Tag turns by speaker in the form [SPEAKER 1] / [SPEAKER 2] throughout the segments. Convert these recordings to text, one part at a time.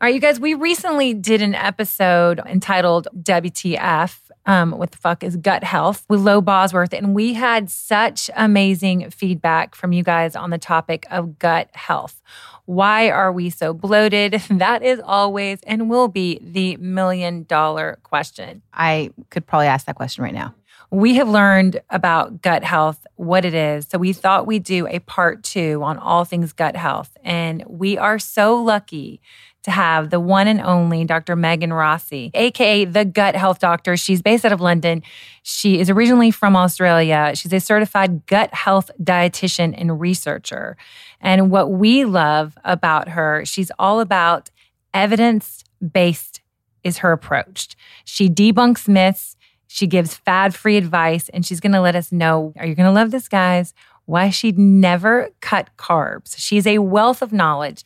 [SPEAKER 1] All right, you guys, we recently did an episode entitled WTF. Um, what the fuck is gut health with Lo Bosworth? And we had such amazing feedback from you guys on the topic of gut health. Why are we so bloated? That is always and will be the million dollar question.
[SPEAKER 2] I could probably ask that question right now.
[SPEAKER 1] We have learned about gut health, what it is. So we thought we'd do a part two on all things gut health. And we are so lucky to have the one and only Dr. Megan Rossi, AKA the gut health doctor. She's based out of London. She is originally from Australia. She's a certified gut health dietitian and researcher. And what we love about her, she's all about evidence based is her approach. She debunks myths. She gives fad free advice and she's going to let us know are you going to love this, guys? Why she'd never cut carbs. She's a wealth of knowledge.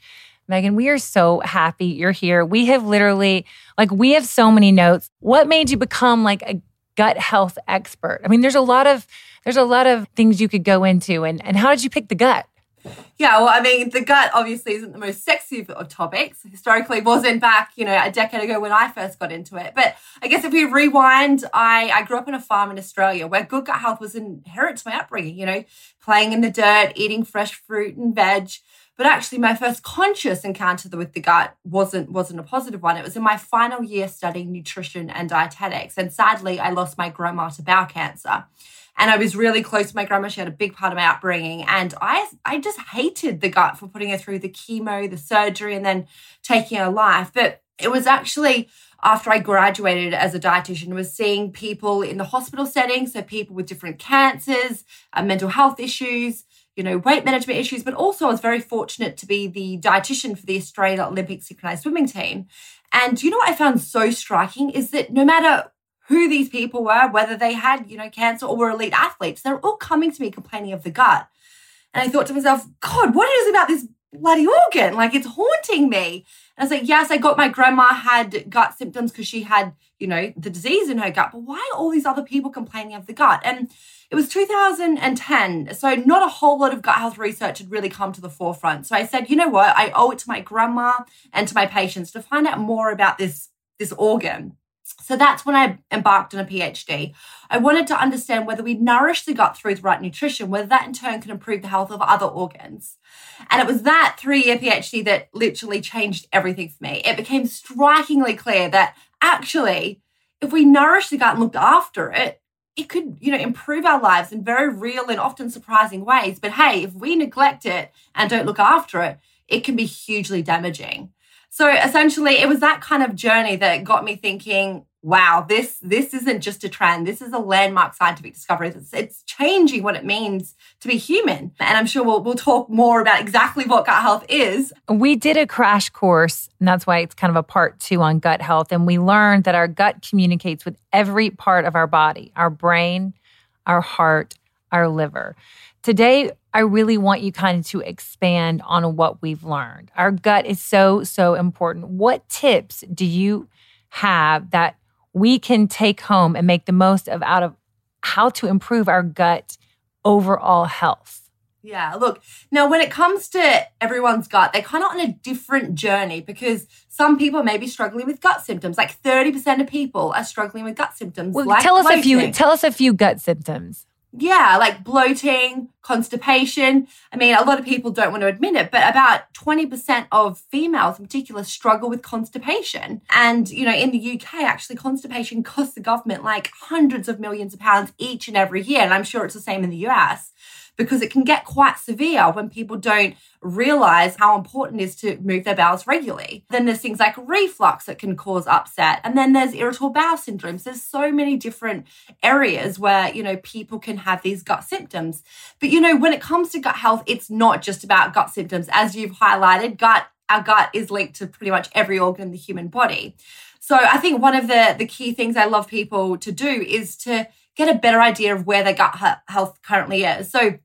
[SPEAKER 1] Megan, we are so happy you're here. We have literally, like, we have so many notes. What made you become like a gut health expert? I mean, there's a lot of there's a lot of things you could go into, and and how did you pick the gut?
[SPEAKER 3] Yeah, well, I mean, the gut obviously isn't the most sexy of, topics. Historically, wasn't back, you know, a decade ago when I first got into it. But I guess if we rewind, I, I grew up on a farm in Australia where good gut health was inherent to my upbringing, you know, playing in the dirt, eating fresh fruit and veg. But actually, my first conscious encounter with the gut wasn't wasn't a positive one. It was in my final year studying nutrition and dietetics, and sadly, I lost my grandma to bowel cancer. And I was really close to my grandma. She had a big part of my upbringing, and I I just hated the gut for putting her through the chemo, the surgery, and then taking her life. But it was actually after I graduated as a dietitian, was seeing people in the hospital setting, so people with different cancers, uh, mental health issues, you know, weight management issues, but also I was very fortunate to be the dietitian for the Australian Olympic synchronized swimming team. And you know what I found so striking is that no matter who these people were, whether they had, you know, cancer or were elite athletes, they're all coming to me complaining of the gut. And I thought to myself, God, what is about this bloody organ? Like it's haunting me. And I was like, yes, I got my grandma had gut symptoms because she had, you know, the disease in her gut. But why are all these other people complaining of the gut? And it was 2010. So not a whole lot of gut health research had really come to the forefront. So I said, you know what? I owe it to my grandma and to my patients to find out more about this, this organ. So that's when I embarked on a PhD. I wanted to understand whether we nourish the gut through the right nutrition, whether that in turn can improve the health of other organs. And it was that three year PhD that literally changed everything for me. It became strikingly clear that actually, if we nourish the gut and looked after it, it could, you know, improve our lives in very real and often surprising ways. But hey, if we neglect it and don't look after it, it can be hugely damaging. So essentially, it was that kind of journey that got me thinking, wow, this this isn't just a trend. This is a landmark scientific discovery. It's, it's changing what it means to be human. And I'm sure we'll we'll talk more about exactly what gut health is.
[SPEAKER 1] We did a crash course, and that's why it's kind of a part two on gut health. And we learned that our gut communicates with every part of our body our brain, our heart, our liver. Today, I really want you kind of to expand on what we've learned. Our gut is so, so important. What tips do you have that we can take home and make the most of out of how to improve our gut overall health?
[SPEAKER 3] Yeah, look, now when it comes to everyone's gut, they're kind of on a different journey because some people may be struggling with gut symptoms. Like 30% of people are struggling with gut symptoms.
[SPEAKER 1] Well,
[SPEAKER 3] like
[SPEAKER 1] tell us
[SPEAKER 3] bloating.
[SPEAKER 1] a few tell us a few gut symptoms.
[SPEAKER 3] Yeah, like bloating, constipation. I mean, a lot of people don't want to admit it, but about 20% of females in particular struggle with constipation. And, you know, in the UK, actually, constipation costs the government like hundreds of millions of pounds each and every year. And I'm sure it's the same in the US because it can get quite severe when people don't realize how important it is to move their bowels regularly. Then there's things like reflux that can cause upset. And then there's irritable bowel syndromes. There's so many different areas where, you know, people can have these gut symptoms. But, you know, when it comes to gut health, it's not just about gut symptoms. As you've highlighted, gut, our gut is linked to pretty much every organ in the human body. So I think one of the, the key things I love people to do is to get a better idea of where their gut health currently is. So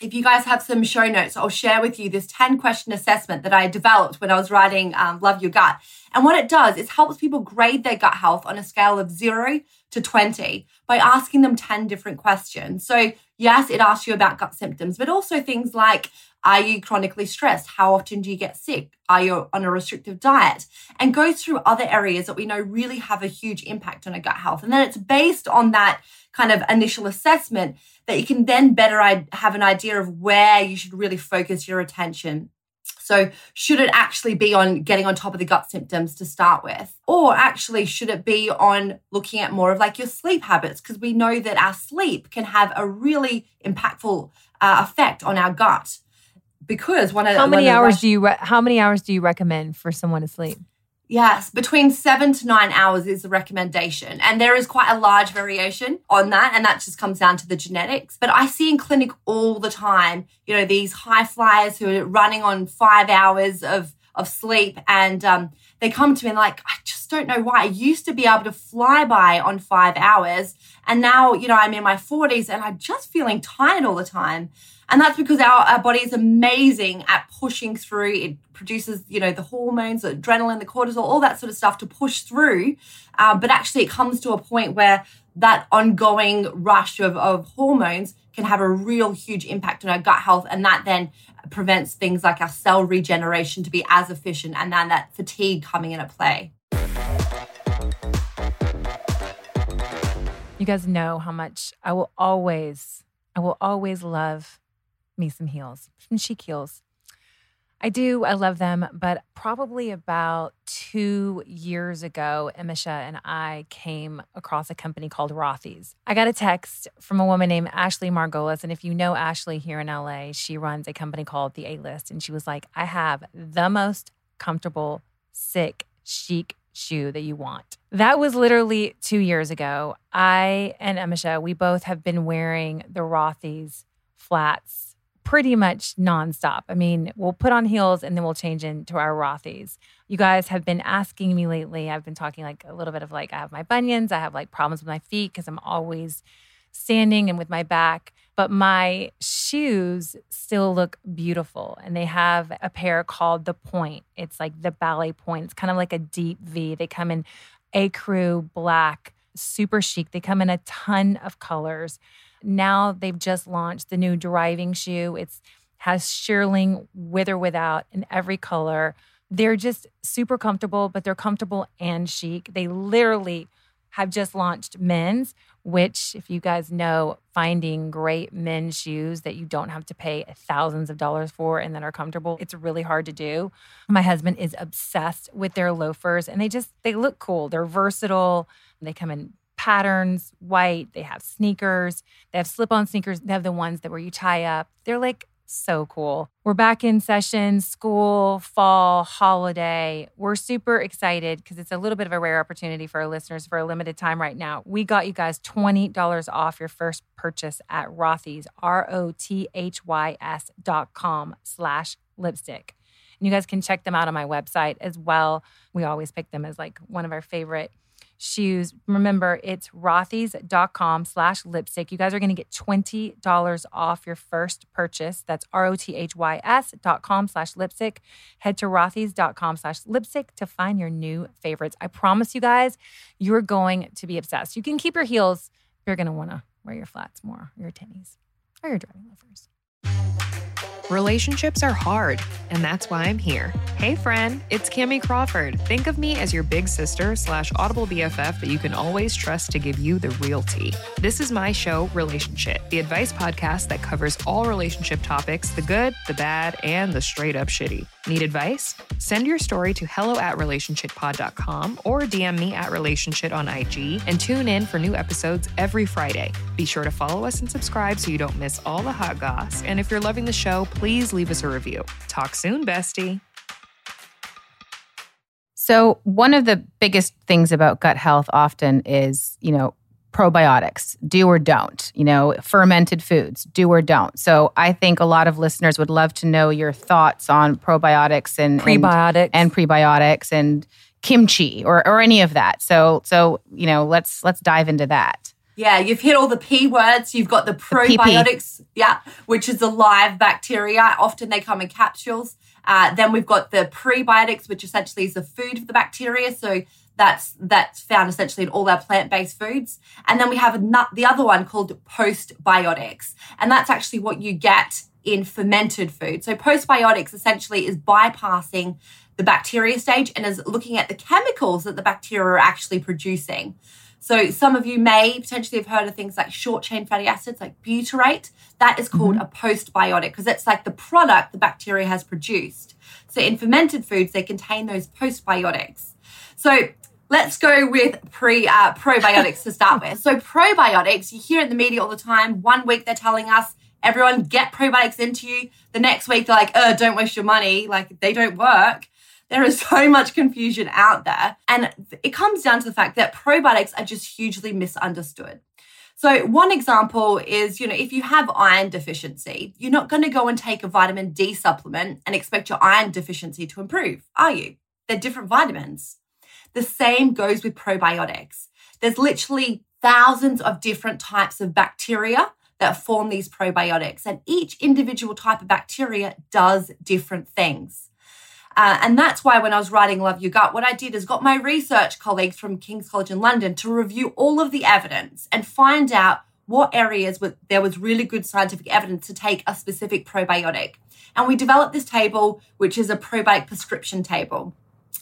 [SPEAKER 3] if you guys have some show notes, I'll share with you this 10 question assessment that I developed when I was writing um, Love Your Gut. And what it does is helps people grade their gut health on a scale of zero to 20 by asking them 10 different questions. So, yes, it asks you about gut symptoms, but also things like Are you chronically stressed? How often do you get sick? Are you on a restrictive diet? And goes through other areas that we know really have a huge impact on our gut health. And then it's based on that kind of initial assessment that you can then better have an idea of where you should really focus your attention. So, should it actually be on getting on top of the gut symptoms to start with? Or actually, should it be on looking at more of like your sleep habits? Because we know that our sleep can have a really impactful uh, effect on our gut. Because one of
[SPEAKER 1] how many hours
[SPEAKER 3] of
[SPEAKER 1] do you re- how many hours do you recommend for someone to sleep?
[SPEAKER 3] Yes, between seven to nine hours is the recommendation. And there is quite a large variation on that. And that just comes down to the genetics. But I see in clinic all the time, you know, these high flyers who are running on five hours of, of sleep. And um, they come to me and like, I just don't know why. I used to be able to fly by on five hours. And now, you know, I'm in my 40s and I'm just feeling tired all the time. And that's because our, our body is amazing at pushing through. It produces, you know, the hormones, the adrenaline, the cortisol, all that sort of stuff to push through. Uh, but actually, it comes to a point where that ongoing rush of, of hormones can have a real huge impact on our gut health. And that then prevents things like our cell regeneration to be as efficient and then that fatigue coming into play.
[SPEAKER 1] You guys know how much I will always, I will always love me some heels, some chic heels. I do. I love them. But probably about two years ago, Emisha and I came across a company called Rothy's. I got a text from a woman named Ashley Margolis. And if you know Ashley here in LA, she runs a company called The A List. And she was like, I have the most comfortable, sick, chic shoe that you want. That was literally two years ago. I and Emisha, we both have been wearing the Rothy's flats pretty much nonstop. I mean, we'll put on heels and then we'll change into our Rothy's. You guys have been asking me lately. I've been talking like a little bit of like, I have my bunions, I have like problems with my feet because I'm always standing and with my back. But my shoes still look beautiful. And they have a pair called the Point. It's like the ballet point. It's kind of like a deep V. They come in a crew black, super chic. They come in a ton of colors. Now they've just launched the new driving shoe. It's has shearling with or without in every color. They're just super comfortable, but they're comfortable and chic. They literally have just launched men's, which, if you guys know, finding great men's shoes that you don't have to pay thousands of dollars for and that are comfortable, it's really hard to do. My husband is obsessed with their loafers and they just they look cool. They're versatile. They come in patterns, white. They have sneakers. They have slip on sneakers. They have the ones that where you tie up. They're like so cool. We're back in session, school, fall, holiday. We're super excited because it's a little bit of a rare opportunity for our listeners for a limited time right now. We got you guys $20 off your first purchase at Rothy's, R-O-T-H-Y-S dot com slash lipstick. And you guys can check them out on my website as well. We always pick them as like one of our favorite shoes. Remember, it's rothys.com slash lipstick. You guys are going to get $20 off your first purchase. That's R-O-T-H-Y-S dot com slash lipstick. Head to rothys.com slash lipstick to find your new favorites. I promise you guys, you're going to be obsessed. You can keep your heels. You're going to want to wear your flats more, your tennies, or your driving loafers.
[SPEAKER 2] Relationships are hard, and that's why I'm here. Hey, friend, it's Cami Crawford. Think of me as your big sister slash audible BFF that you can always trust to give you the real tea. This is my show, Relationship, the advice podcast that covers all relationship topics the good, the bad, and the straight up shitty. Need advice? Send your story to hello at relationshippod.com or DM me at relationship on IG and tune in for new episodes every Friday. Be sure to follow us and subscribe so you don't miss all the hot goss. And if you're loving the show, please leave us a review. Talk soon, bestie.
[SPEAKER 4] So, one of the biggest things about gut health often is, you know, probiotics, do or don't, you know, fermented foods, do or don't. So, I think a lot of listeners would love to know your thoughts on probiotics and
[SPEAKER 1] Prebiotics.
[SPEAKER 4] and, and prebiotics and kimchi or or any of that. So, so, you know, let's let's dive into that.
[SPEAKER 3] Yeah, you've hit all the P words. You've got the probiotics, yeah, which is a live bacteria. Often they come in capsules. Uh, then we've got the prebiotics, which essentially is the food for the bacteria. So that's that's found essentially in all our plant-based foods. And then we have nut- the other one called postbiotics, and that's actually what you get in fermented food. So postbiotics essentially is bypassing the bacteria stage and is looking at the chemicals that the bacteria are actually producing. So some of you may potentially have heard of things like short chain fatty acids, like butyrate. That is called a postbiotic because it's like the product the bacteria has produced. So in fermented foods, they contain those postbiotics. So let's go with pre uh, probiotics to start with. So probiotics, you hear it in the media all the time. One week they're telling us everyone get probiotics into you. The next week they're like, oh, don't waste your money. Like they don't work. There is so much confusion out there. And it comes down to the fact that probiotics are just hugely misunderstood. So, one example is, you know, if you have iron deficiency, you're not going to go and take a vitamin D supplement and expect your iron deficiency to improve, are you? They're different vitamins. The same goes with probiotics. There's literally thousands of different types of bacteria that form these probiotics, and each individual type of bacteria does different things. Uh, and that's why when I was writing Love Your Gut, what I did is got my research colleagues from King's College in London to review all of the evidence and find out what areas were, there was really good scientific evidence to take a specific probiotic. And we developed this table, which is a probiotic prescription table.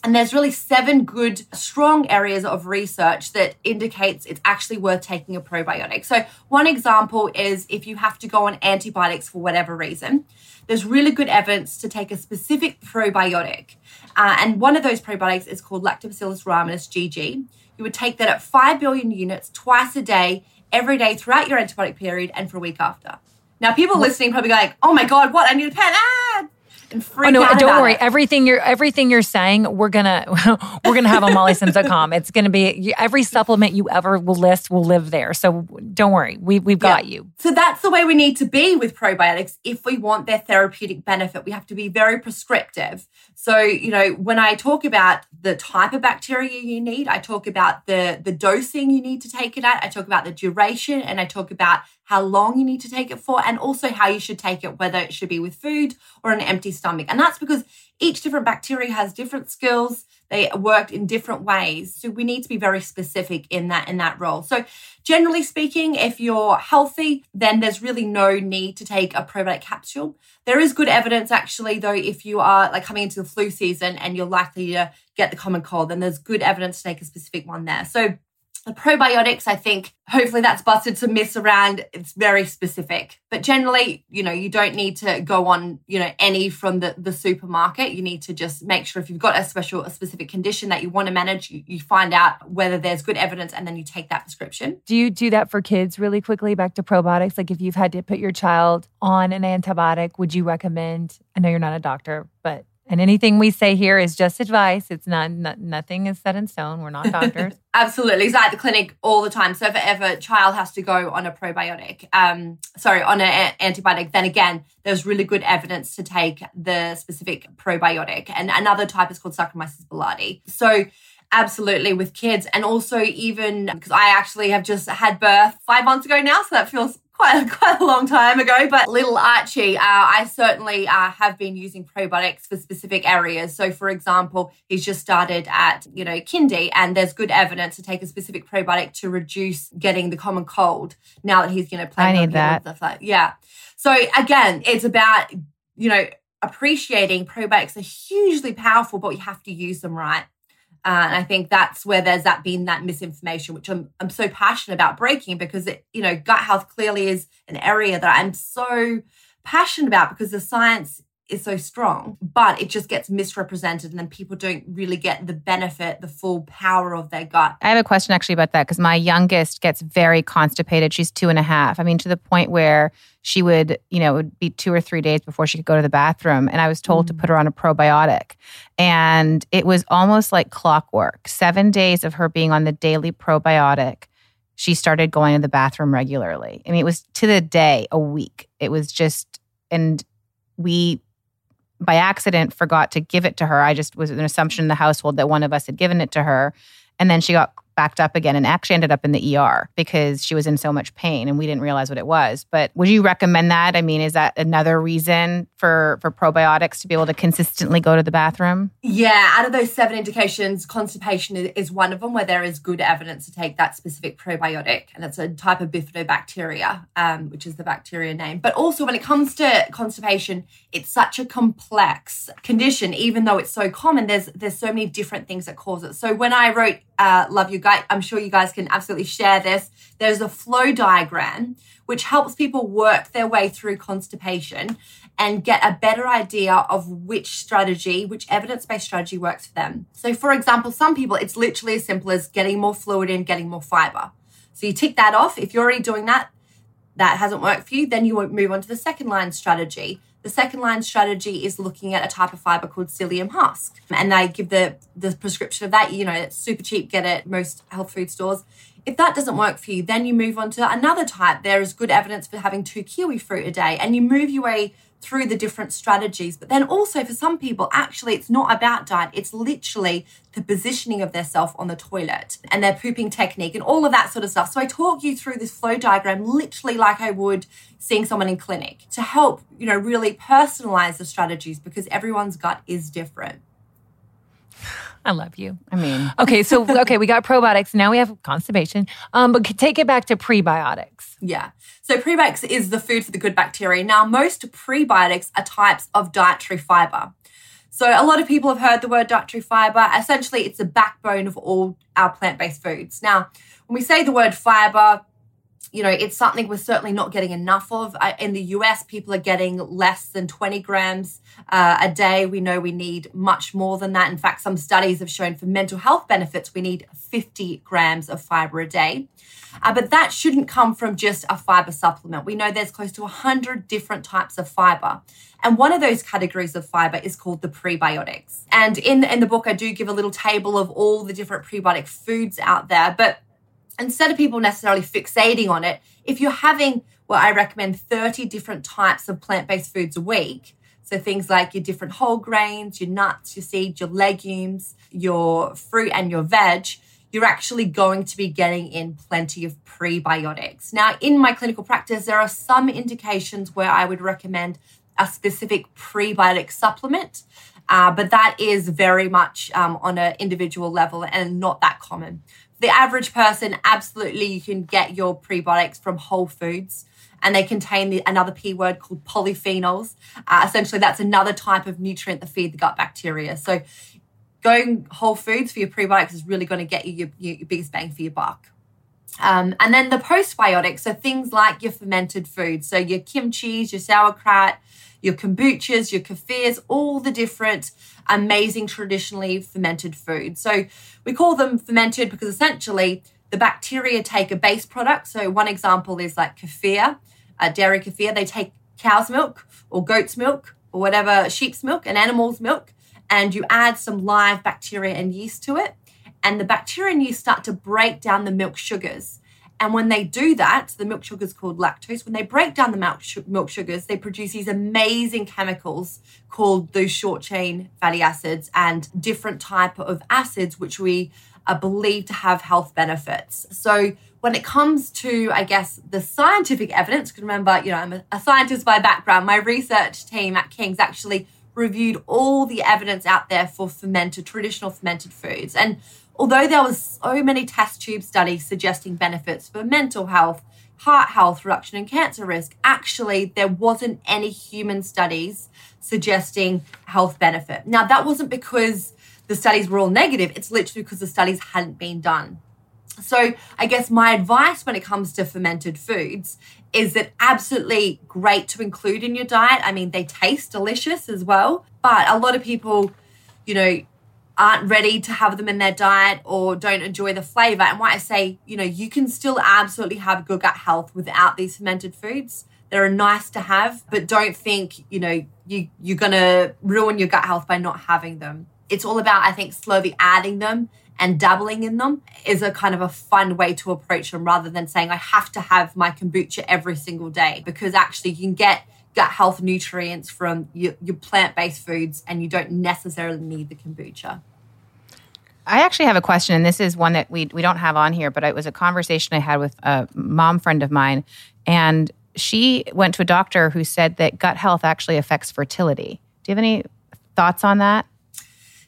[SPEAKER 3] And there's really seven good, strong areas of research that indicates it's actually worth taking a probiotic. So, one example is if you have to go on antibiotics for whatever reason, there's really good evidence to take a specific probiotic. Uh, and one of those probiotics is called Lactobacillus rhamnosus GG. You would take that at 5 billion units twice a day, every day throughout your antibiotic period and for a week after. Now, people listening probably go like, oh my God, what? I need a pen. Ah! And oh, freak
[SPEAKER 1] Oh no! Don't worry.
[SPEAKER 3] it.
[SPEAKER 1] Everything you're everything you're saying, we're gonna we're gonna have on MollySims.com. It's gonna be every supplement you ever will list will live there. So don't worry. We we've got
[SPEAKER 3] Yeah.
[SPEAKER 1] you.
[SPEAKER 3] So that's the way we need to be with probiotics if we want their therapeutic benefit. We have to be very prescriptive. So, you know, when I talk about the type of bacteria you need, I talk about the the dosing you need to take it at, I talk about the duration and I talk about how long you need to take it for and also how you should take it whether it should be with food or an empty stomach. And that's because each different bacteria has different skills. They work in different ways. So we need to be very specific in that in that role. So generally speaking, if you're healthy, then there's really no need to take a probiotic capsule. There is good evidence actually though if you are like coming into the flu season and you're likely to get the common cold, then there's good evidence to take a specific one there. So the probiotics, I think, hopefully that's busted some myths around. It's very specific. But generally, you know, you don't need to go on, you know, any from the, the supermarket. You need to just make sure if you've got a special, a specific condition that you want to manage, you, you find out whether there's good evidence and then you take that prescription.
[SPEAKER 1] Do you do that for kids really quickly? Back to probiotics. Like if you've had to put your child on an antibiotic, would you recommend? I know you're not a doctor, but and anything we say here is just advice. It's not, not nothing is set in stone. We're not doctors.
[SPEAKER 3] Absolutely. It's at the clinic all the time. So if ever a child has to go on a probiotic, um, sorry, on an antibiotic, then again, there's really good evidence to take the specific probiotic. And another type is called Saccharomyces boulardii. So Absolutely, with kids, and also even because I actually have just had birth five months ago now, so that feels quite quite a long time ago. But little Archie, uh, I certainly uh, have been using probiotics for specific areas. So, for example, he's just started at you know kindy, and there's good evidence to take a specific probiotic to reduce getting the common cold. Now that he's you know playing,
[SPEAKER 4] I need that.
[SPEAKER 3] Stuff like, yeah. So again, it's about you know appreciating probiotics are hugely powerful, but you have to use them right. Uh, and I think that's where there's that been that misinformation, which I'm I'm so passionate about breaking because it, you know, gut health clearly is an area that I'm so passionate about because the science is so strong, but it just gets misrepresented and then people don't really get the benefit, the full power of their gut.
[SPEAKER 4] I have a question actually about that because my youngest gets very constipated. She's two and a half. I mean, to the point where she would, you know, it would be two or three days before she could go to the bathroom. And I was told mm. to put her on a probiotic. And it was almost like clockwork. Seven days of her being on the daily probiotic she started going to the bathroom regularly. I mean, it was to the day, a week. It was just, and we by accident forgot to give it to her. I just was an assumption in the household that one of us had given it to her. And then she got backed up again and actually ended up in the ER because she was in so much pain and we didn't realize what it was. But would you recommend that? I mean, is that another reason for for probiotics to be able to consistently go to the bathroom?
[SPEAKER 3] Yeah, out of those seven indications, constipation is one of them where there is good evidence to take that specific probiotic, and it's a type of bifidobacteria, um, which is the bacteria name. But also, when it comes to constipation, it's such a complex condition. Even though it's so common, there's there's so many different things that cause it. So when I wrote uh, "Love Your Gut," I'm sure you guys can absolutely share this. There's a flow diagram which helps people work their way through constipation and get a better idea of which strategy, which evidence based strategy works for them. So, for example, some people, it's literally as simple as getting more fluid in, getting more fiber. So, you tick that off. If you're already doing that, that hasn't worked for you, then you won't move on to the second line strategy. The second line strategy is looking at a type of fiber called psyllium husk. And they give the, the prescription of that. You know, it's super cheap, get it most health food stores. If that doesn't work for you, then you move on to another type. There is good evidence for having two kiwi fruit a day, and you move your way through the different strategies. But then also for some people, actually, it's not about diet. It's literally the positioning of their self on the toilet and their pooping technique and all of that sort of stuff. So I talk you through this flow diagram literally like I would seeing someone in clinic to help, you know, really personalize the strategies because everyone's gut is different.
[SPEAKER 1] I love you.
[SPEAKER 4] I mean,
[SPEAKER 1] okay, so okay, we got probiotics. Now we have constipation. Um, but take it back to prebiotics.
[SPEAKER 3] Yeah. So prebiotics is the food for the good bacteria. Now, most prebiotics are types of dietary fiber. So a lot of people have heard the word dietary fiber. Essentially, it's the backbone of all our plant-based foods. Now, when we say the word fiber, you know, it's something we're certainly not getting enough of. In the US, people are getting less than 20 grams uh, a day. We know we need much more than that. In fact, some studies have shown for mental health benefits, we need 50 grams of fiber a day. Uh, but that shouldn't come from just a fiber supplement. We know there's close to 100 different types of fiber. And one of those categories of fiber is called the prebiotics. And in, in the book, I do give a little table of all the different prebiotic foods out there. But instead of people necessarily fixating on it, if you're having what I recommend 30 different types of plant based foods a week, so things like your different whole grains, your nuts, your seeds, your legumes, your fruit, and your veg, you're actually going to be getting in plenty of prebiotics. Now, in my clinical practice, there are some indications where I would recommend a specific prebiotic supplement. Uh, but that is very much um, on an individual level and not that common the average person, absolutely, you can get your prebiotics from Whole Foods. And they contain the, another P word called polyphenols. Uh, essentially, that's another type of nutrient that feed the gut bacteria. So, going whole foods for your prebiotics is really going to get you your, your biggest bang for your buck. Um, and then the postbiotics, are things like your fermented foods, so your kimchi, your sauerkraut, your kombuchas, your kefirs, all the different amazing traditionally fermented foods. So we call them fermented because essentially the bacteria take a base product. So one example is like kefir, uh, dairy kefir. They take cow's milk or goat's milk or whatever, sheep's milk, an animal's milk, and you add some live bacteria and yeast to it. And the bacteria and yeast start to break down the milk sugars And when they do that, the milk sugar is called lactose. When they break down the milk, milk sugars, they produce these amazing chemicals called those short chain fatty acids and different type of acids, which we are believed to have health benefits. So when it comes to, I guess, the scientific evidence, because remember, you know, I'm a, a scientist by background. My research team at King's actually reviewed all the evidence out there for fermented, traditional fermented foods. And although there was so many test tube studies suggesting benefits for mental health, heart health, reduction in cancer risk, actually there wasn't any human studies suggesting health benefit. Now that wasn't because the studies were all negative, it's literally because the studies hadn't been done. So, I guess my advice when it comes to fermented foods is that absolutely great to include in your diet. I mean, they taste delicious as well, but a lot of people, you know, aren't ready to have them in their diet or don't enjoy the flavor. And why I say, you know, you can still absolutely have good gut health without these fermented foods. They're nice to have, but don't think, you know, you you're to ruin your gut health by not having them. It's all about I think slowly adding them and dabbling in them is a kind of a fun way to approach them rather than saying I have to have my kombucha every single day because actually you can get gut health nutrients from your, your plant-based foods and you don't necessarily need the kombucha.
[SPEAKER 4] I actually have a question, and this is one that we we don't have on here, but it was a conversation I had with a mom friend of mine, and she went to a doctor who said that gut health actually affects fertility. Do you have any thoughts on that?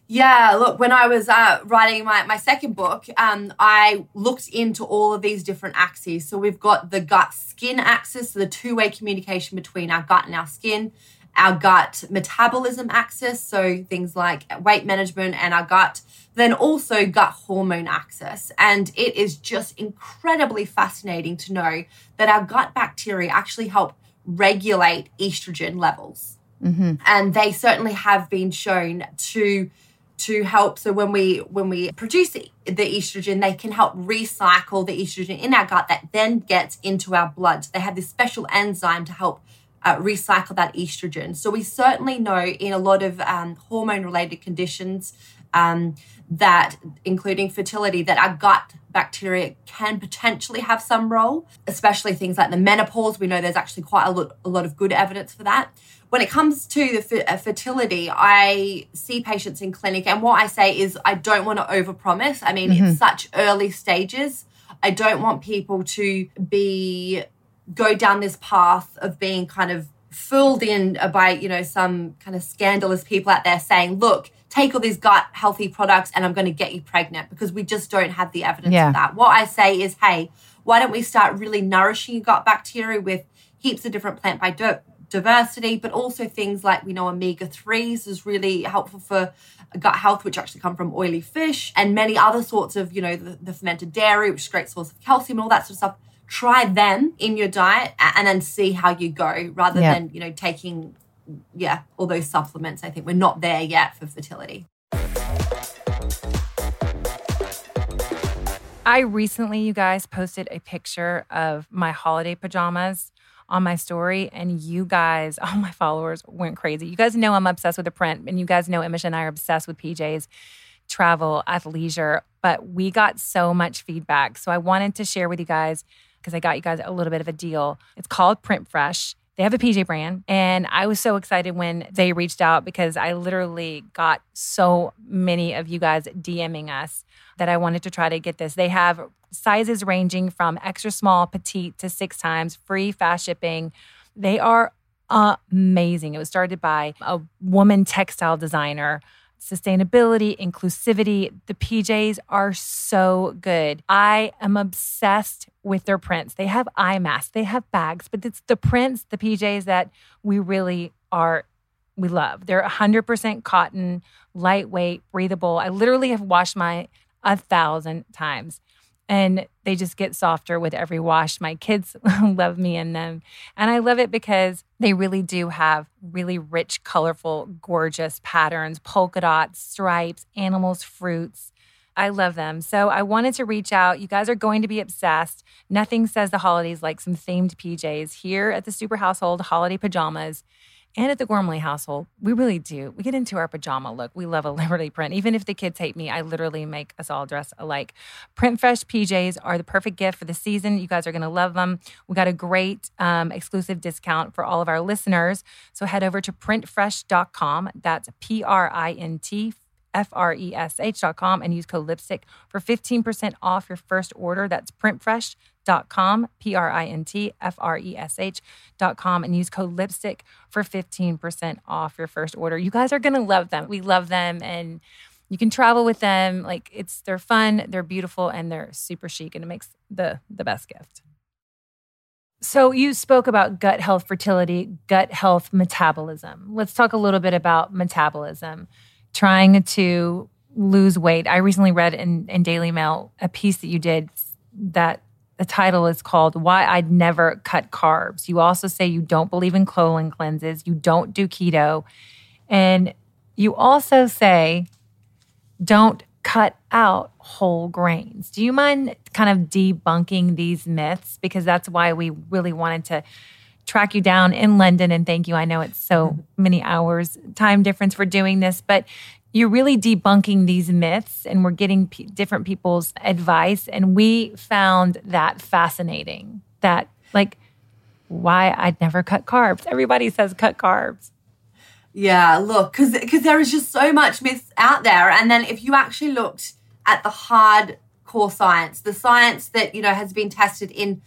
[SPEAKER 3] Yeah, look, when I was uh, writing my, my second book, um, I looked into all of these different axes. So we've got the gut skin axis, so the two way communication between our gut and our skin, our gut metabolism axis, so things like weight management and our gut, then also gut hormone axis. And it is just incredibly fascinating to know that our gut bacteria actually help regulate estrogen levels. Mm-hmm. And they certainly have been shown to to help. So when we when we produce the, estrogen they can help recycle the estrogen in our gut that then gets into our blood. They have this special enzyme to help uh, recycle that estrogen. So we certainly know in a lot of um, hormone related conditions um, that including fertility that our gut bacteria can potentially have some role especially things like the menopause. We know there's actually quite a lot, a lot of good evidence for that when it comes to the uh, fertility, I see patients in clinic, and what I say is I don't want to overpromise. I mean, mm-hmm. it's such early stages. I don't want people to be go down this path of being kind of fooled in by you know some kind of scandalous people out there saying, "Look, take all these gut healthy products, and I'm going to get you pregnant," because we just don't have the evidence yeah. of that. What I say is, hey, why don't we start really nourishing your gut bacteria with heaps of different plant by diversity, but also things like we know omega 3s is really helpful for gut health, which actually come from oily fish, and many other sorts of, you know, the, the fermented dairy, which is a great source of calcium and all that sort of stuff. Try them in your diet and then see how you go rather yeah. than, you know, taking, yeah, all those supplements. I think we're not there yet for fertility.
[SPEAKER 1] I recently, you guys, posted a picture of my holiday pajamas on my story, and you guys, all my followers went crazy. You guys know I'm obsessed with the print, and you guys know Imish and I are obsessed with PJs, travel, athleisure. But we got so much feedback. So I wanted to share with you guys because I got you guys a little bit of a deal. It's called Print Fresh. They have a PJ brand. And I was so excited when they reached out because I literally got so many of you guys DMing us that I wanted to try to get this. They have sizes ranging from extra small, petite to six times, free fast shipping. They are amazing. It was started by a woman textile designer. Sustainability, inclusivity, the PJs are so good. I am obsessed with their prints. They have eye masks, they have bags, but it's the prints, the PJs that we really are we love. They're 100% cotton, lightweight, breathable. I literally have washed my a thousand times. And they just get softer with every wash. My kids love me in them. And I love it because they really do have really rich, colorful, gorgeous patterns, polka dots, stripes, animals, fruits. I love them. So I wanted to reach out. You guys are going to be obsessed. Nothing says the holidays like some themed PJs here at the Stuber Household Holiday Pajamas. And at the Gormley household, we really do. We get into our pajama look. We love a Liberty print. Even if the kids hate me, I literally make us all dress alike. Print Fresh PJs are the perfect gift for the season. You guys are going to love them. We got a great um, exclusive discount for all of our listeners. So head over to printfresh.com. That's P R I N T F R E S H.com and use code lipstick for 15% off your first order. That's printfresh.com, P R I N T F R E S H.com, and use code lipstick for 15% off your first order. You guys are going to love them. We love them and you can travel with them. Like it's, they're fun, they're beautiful, and they're super chic, and it makes the, the best gift. So, you spoke about gut health, fertility, gut health, metabolism. Let's talk a little bit about metabolism trying to lose weight. I recently read in, in Daily Mail a piece that you did that the title is called Why I'd Never Cut Carbs. You also say you don't believe in colon cleanses, you don't do keto, and you also say don't cut out whole grains. Do you mind kind of debunking these myths? Because that's why we really wanted to track you down in London and thank you. I know it's so many hours time difference for doing this, but you're really debunking these myths and we're getting p- different people's advice and we found that fascinating. That like why I'd never cut carbs. Everybody says cut carbs.
[SPEAKER 3] Yeah, look, because because there is just so much myths out there, and then if you actually looked at the hard core science, the science that you know has been tested in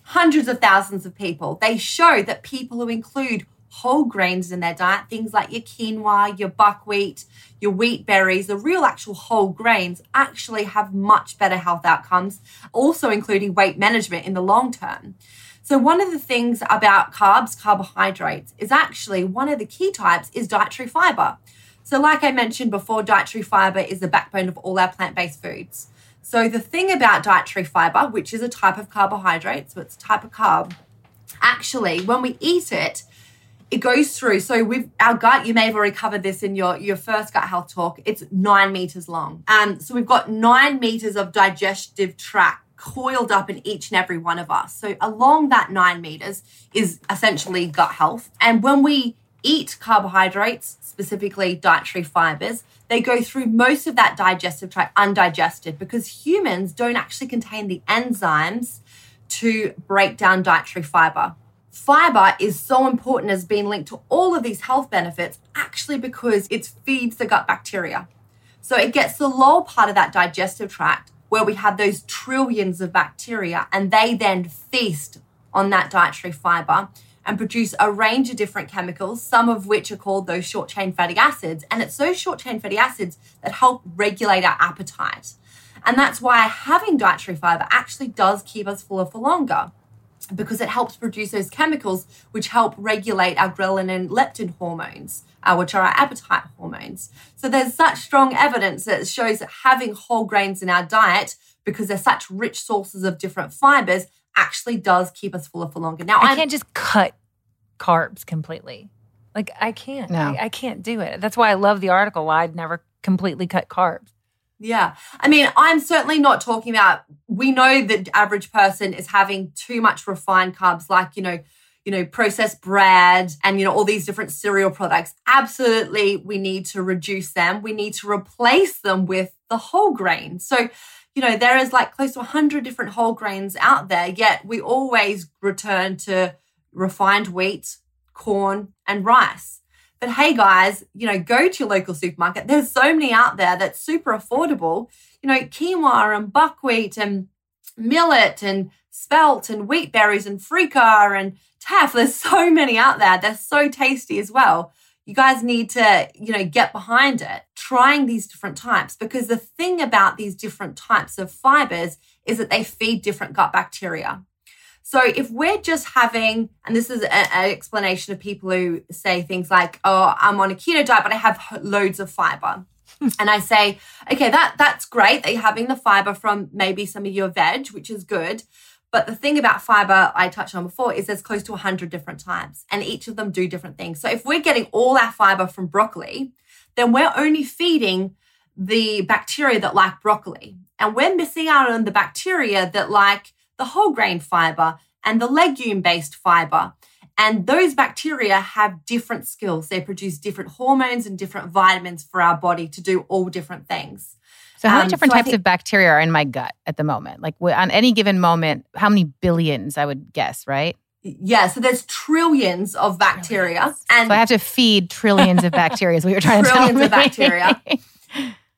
[SPEAKER 3] hundreds of thousands of people. They show that people who include whole grains in their diet, things like your quinoa, your buckwheat, your wheat berries, the real actual whole grains, actually have much better health outcomes, also including weight management in the long term. So, one of the things about carbs, carbohydrates, is actually one of the key types is dietary fiber. So, like I mentioned before, dietary fiber is the backbone of all our plant based foods. So the thing about dietary fiber, which is a type of carbohydrate, so it's a type of carb, actually, when we eat it, it goes through. So with our gut, you may have already covered this in your, your first gut health talk. It's nine meters long. Um, so we've got nine meters of digestive tract coiled up in each and every one of us. So along that nine meters is essentially gut health. And when we eat carbohydrates, specifically dietary fibers, they go through most of that digestive tract undigested because humans don't actually contain the enzymes to break down dietary fiber. Fiber is so important as being linked to all of these health benefits actually because it feeds the gut bacteria. So it gets the lower part of that digestive tract where we have those trillions of bacteria and they then feast on that dietary fiber and produce a range of different chemicals, some of which are called those short chain fatty acids. And it's those short chain fatty acids that help regulate our appetite. And that's why having dietary fiber actually does keep us fuller for longer because it helps produce those chemicals which help regulate our ghrelin and leptin hormones, uh, which are our appetite hormones. So there's such strong evidence that shows that having whole grains in our diet, because they're such rich sources of different fibers, actually does keep us fuller for longer. Now,
[SPEAKER 1] I
[SPEAKER 3] I'm,
[SPEAKER 1] can't just cut carbs completely. Like I can't.
[SPEAKER 4] No.
[SPEAKER 1] I, I can't do it. That's why I love the article. Why I'd never completely cut carbs.
[SPEAKER 3] Yeah. I mean, I'm certainly not talking about we know that average person is having too much refined carbs like, you know, you know, processed bread and you know all these different cereal products. Absolutely we need to reduce them. We need to replace them with the whole grain. So, you know, there is like close to 100 different whole grains out there, yet we always return to refined wheat, corn, and rice. But hey, guys, you know, go to your local supermarket. There's so many out there that's super affordable. You know, quinoa and buckwheat and millet and spelt and wheat berries and freekeh and teff. There's so many out there. They're so tasty as well. You guys need to, you know, get behind it, trying these different types because the thing about these different types of fibers is that they feed different gut bacteria. So if we're just having, and this is an explanation of people who say things like, "Oh, I'm on a keto diet, but I have loads of fiber," and I say, "Okay, that that's great that you're having the fiber from maybe some of your veg, which is good." But the thing about fiber I touched on before is there's close to 100 different types, and each of them do different things. So if we're getting all our fiber from broccoli, then we're only feeding the bacteria that like broccoli, and we're missing out on the bacteria that like the whole grain fiber and the legume based fiber. And those bacteria have different skills. They produce different hormones and different vitamins for our body to do all different things.
[SPEAKER 4] So, how many
[SPEAKER 3] Um,
[SPEAKER 4] different
[SPEAKER 3] so
[SPEAKER 4] types
[SPEAKER 3] think-
[SPEAKER 4] of bacteria are in my gut at the moment? Like on any given moment, how many billions? I would guess, right?
[SPEAKER 3] Yeah, so there's trillions of bacteria. And
[SPEAKER 4] So I have to feed trillions of bacteria. Is what you're trying to tell me.
[SPEAKER 3] Trillions of bacteria.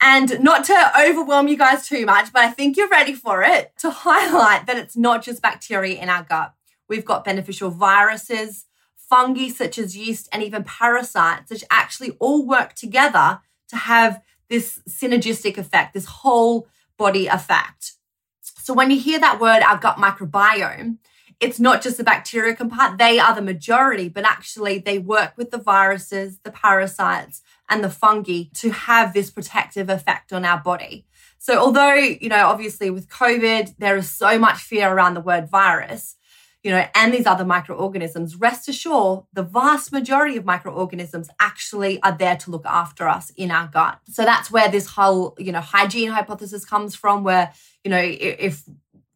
[SPEAKER 3] And not to overwhelm you guys too much, but I think you're ready for it to highlight that it's not just bacteria in our gut. We've got beneficial viruses, fungi such as yeast, and even parasites, which actually all work together to have this synergistic effect, this whole body effect. So when you hear that word, our gut microbiome, it's not just the bacteria compartment, they are the majority, but actually they work with the viruses, the parasites, and the fungi to have this protective effect on our body. So, although, you know, obviously with COVID, there is so much fear around the word virus, you know, and these other microorganisms, rest assured the vast majority of microorganisms actually are there to look after us in our gut. So that's where this whole, you know, hygiene hypothesis comes from, where, you know, if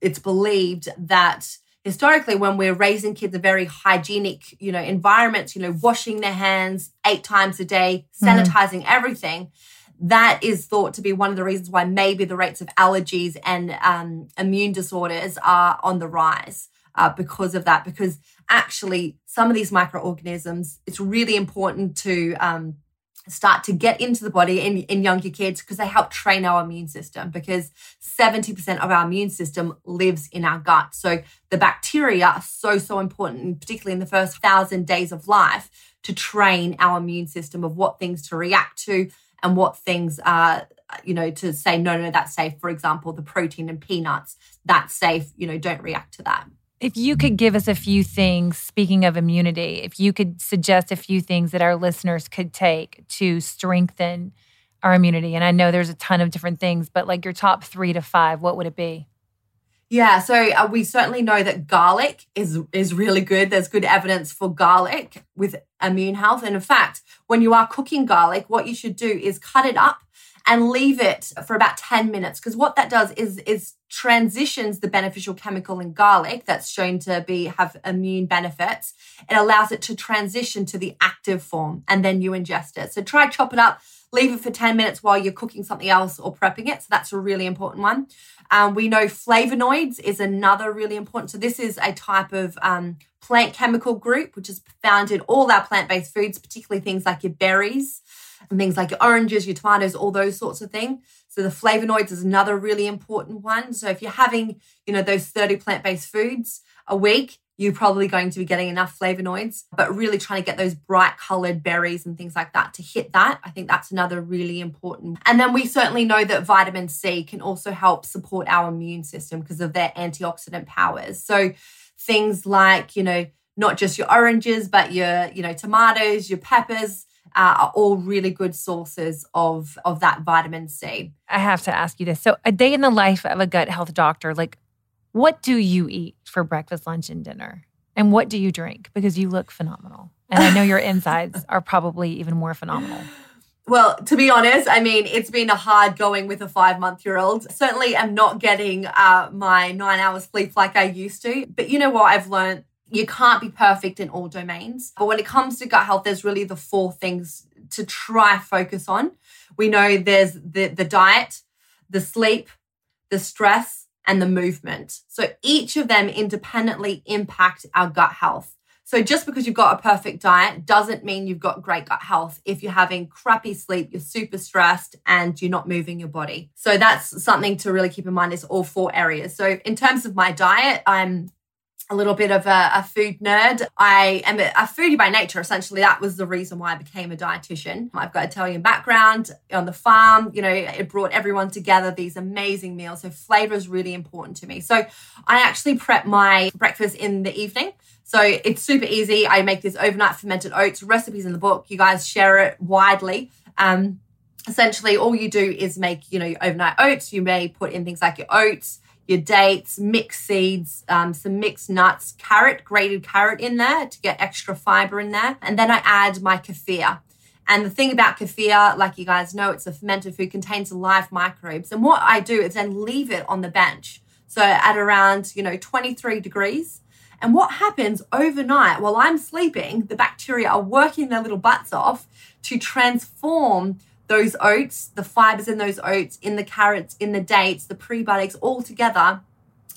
[SPEAKER 3] it's believed that historically when we're raising kids in very hygienic you know environments you know washing their hands eight times a day sanitizing everything that is thought to be one of the reasons why maybe the rates of allergies and um, immune disorders are on the rise uh, because of that because actually some of these microorganisms it's really important to um, start to get into the body in, in younger kids because they help train our immune system because 70% of our immune system lives in our gut. So the bacteria are so, so important, particularly in the first thousand days of life to train our immune system of what things to react to and what things are, you know, to say, no, no, that's safe. For example, the protein and peanuts, that's safe, you know, don't react to that.
[SPEAKER 1] If you could give us a few things, speaking of immunity, if you could suggest a few things that our listeners could take to strengthen our immunity. And I know there's a ton of different things, but like your top three to five, what would it be?
[SPEAKER 3] Yeah, so uh, we certainly know that garlic is is really good. There's good evidence for garlic with immune health. And in fact, when you are cooking garlic, what you should do is cut it up and leave it for about 10 minutes because what that does is is transitions the beneficial chemical in garlic that's shown to be have immune benefits. It allows it to transition to the active form and then you ingest it. So try chop it up, leave it for 10 minutes while you're cooking something else or prepping it. So that's a really important one. Um, we know flavonoids is another really important. So this is a type of um, plant chemical group which is found in all our plant-based foods, particularly things like your berries and things like your oranges, your tomatoes, all those sorts of things. So the flavonoids is another really important one. So if you're having, you know, those 30 plant-based foods a week, you're probably going to be getting enough flavonoids, but really trying to get those bright colored berries and things like that to hit that. I think that's another really important. And then we certainly know that vitamin C can also help support our immune system because of their antioxidant powers. So things like, you know, not just your oranges, but your, you know, tomatoes, your peppers, uh, are all really good sources of of that vitamin C.
[SPEAKER 1] I have to ask you this. So, a day in the life of a gut health doctor, like what do you eat for breakfast, lunch, and dinner? And what do you drink? Because you look phenomenal. And I know your insides are probably even more phenomenal.
[SPEAKER 3] Well, to be honest, I mean, it's been a hard going with a five month year old. Certainly, I'm not getting uh, my nine hours sleep like I used to. But you know what I've learned? You can't be perfect in all domains. But when it comes to gut health, there's really the four things to try focus on. We know there's the, the diet, the sleep, the stress, and the movement. So each of them independently impact our gut health. So just because you've got a perfect diet doesn't mean you've got great gut health. If you're having crappy sleep, you're super stressed and you're not moving your body. So that's something to really keep in mind is all four areas. So in terms of my diet, I'm a little bit of a, a food nerd. I am a, a, foodie by nature. Essentially, that was the reason why I became a dietitian. I've got Italian background on the farm. You know, it brought everyone together. These amazing meals. So flavor is really important to me. So I actually prep my breakfast in the evening. So it's super easy. I make this overnight fermented oats recipes in the book. You guys share it widely. Um, essentially, all you do is make you know your overnight oats. You may put in things like your oats your dates, mixed seeds, um, some mixed nuts, carrot, grated carrot in there to get extra fiber in there. And then I add my kefir. And the thing about kefir, like you guys know, it's a fermented food, contains live microbes. And what I do is then leave it on the bench. So at around, you know, 23 degrees. And what happens overnight while I'm sleeping, the bacteria are working their little butts off to transform those oats, the fibers in those oats, in the carrots, in the dates, the prebiotics all together,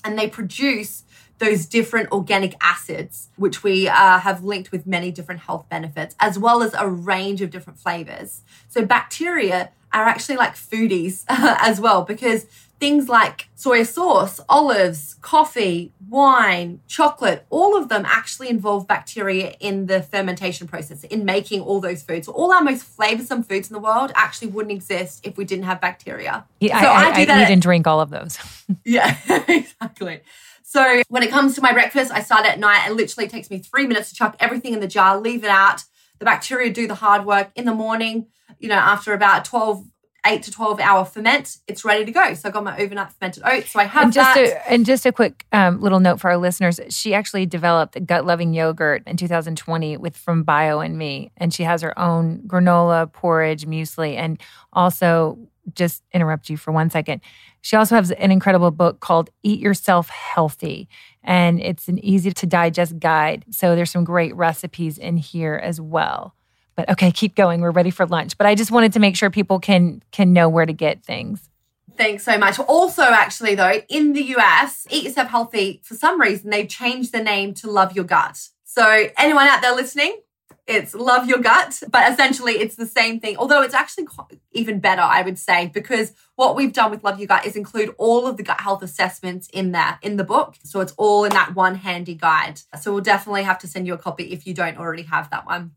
[SPEAKER 3] and they produce those different organic acids, which we uh, have linked with many different health benefits, as well as a range of different flavors. So, bacteria are actually like foodies as well, because things like soy sauce, olives, coffee, wine, chocolate, all of them actually involve bacteria in the fermentation process, in making all those foods. So all our most flavorsome foods in the world actually wouldn't exist if we didn't have bacteria.
[SPEAKER 1] Yeah,
[SPEAKER 3] so
[SPEAKER 1] I, I,
[SPEAKER 3] do
[SPEAKER 1] I
[SPEAKER 3] that
[SPEAKER 1] eat and drink all of those.
[SPEAKER 3] yeah, exactly. So when it comes to my breakfast, I start at night. It literally takes me three minutes to chuck everything in the jar, leave it out. The bacteria do the hard work in the morning. You know, after about 12, eight to 12 hour ferment, it's ready to go. So I got my overnight fermented oats. So I have
[SPEAKER 1] and just
[SPEAKER 3] that.
[SPEAKER 1] A, and just a quick um, little note for our listeners: she actually developed gut loving yogurt in 2020 with from Bio and Me, and she has her own granola, porridge, muesli, and also just interrupt you for one second. She also has an incredible book called Eat Yourself Healthy, and it's an easy to digest guide. So there's some great recipes in here as well. But okay, keep going. We're ready for lunch. But I just wanted to make sure people can can know where to get things.
[SPEAKER 3] Thanks so much. Also, actually, though, in the US, Eat Yourself Healthy, for some reason, they've changed the name to Love Your Gut. So, anyone out there listening, it's Love Your Gut, but essentially it's the same thing. Although it's actually even better, I would say, because what we've done with Love Your Gut is include all of the gut health assessments in there in the book. So it's all in that one handy guide. So we'll definitely have to send you a copy if you don't already have that one.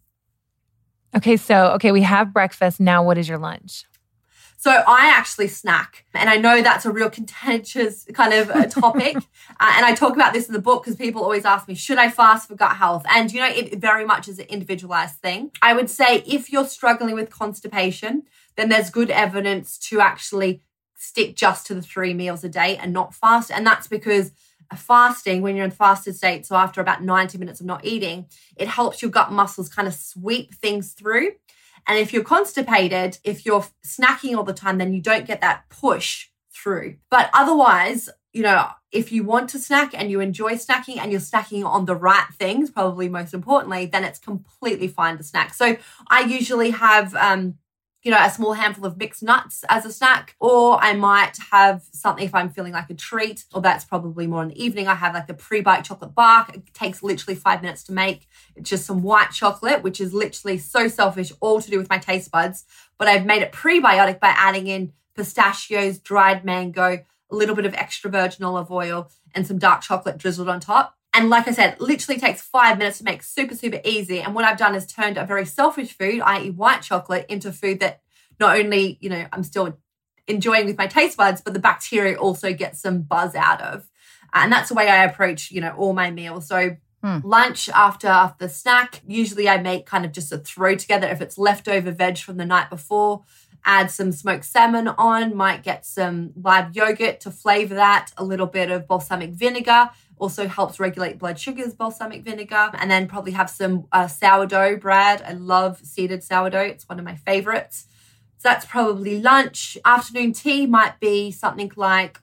[SPEAKER 1] Okay, so okay, we have breakfast. Now, what is your lunch?
[SPEAKER 3] So I actually snack, and I know that's a real contentious kind of uh, topic. uh, and I talk about this in the book because people always ask me, should I fast for gut health? And you know, it very much is an individualized thing. I would say if you're struggling with constipation, then there's good evidence to actually stick just to the three meals a day and not fast. And that's because fasting, when you're in the fasted state, so after about 90 minutes of not eating, it helps your gut muscles kind of sweep things through. And if you're constipated, if you're snacking all the time, then you don't get that push through. But otherwise, you know, if you want to snack and you enjoy snacking and you're snacking on the right things, probably most importantly, then it's completely fine to snack. So I usually have um, you know, a small handful of mixed nuts as a snack, or I might have something if I'm feeling like a treat, or that's probably more in the evening. I have like the pre-bite chocolate bar. It takes literally five minutes to make. It's just some white chocolate, which is literally so selfish, all to do with my taste buds. But I've made it prebiotic by adding in pistachios, dried mango, a little bit of extra virgin olive oil, and some dark chocolate drizzled on top. And like I said, literally takes five minutes to make super, super easy. And what I've done is turned a very selfish food, i.e., white chocolate, into food that not only, you know, I'm still enjoying with my taste buds, but the bacteria also gets some buzz out of. And that's the way I approach, you know, all my meals. So Hmm. Lunch after after the snack, usually I make kind of just a throw together if it's leftover veg from the night before. Add some smoked salmon on, might get some live yogurt to flavor that, a little bit of balsamic vinegar, also helps regulate blood sugars, balsamic vinegar, and then probably have some uh, sourdough bread. I love seeded sourdough, it's one of my favorites. So that's probably lunch. Afternoon tea might be something like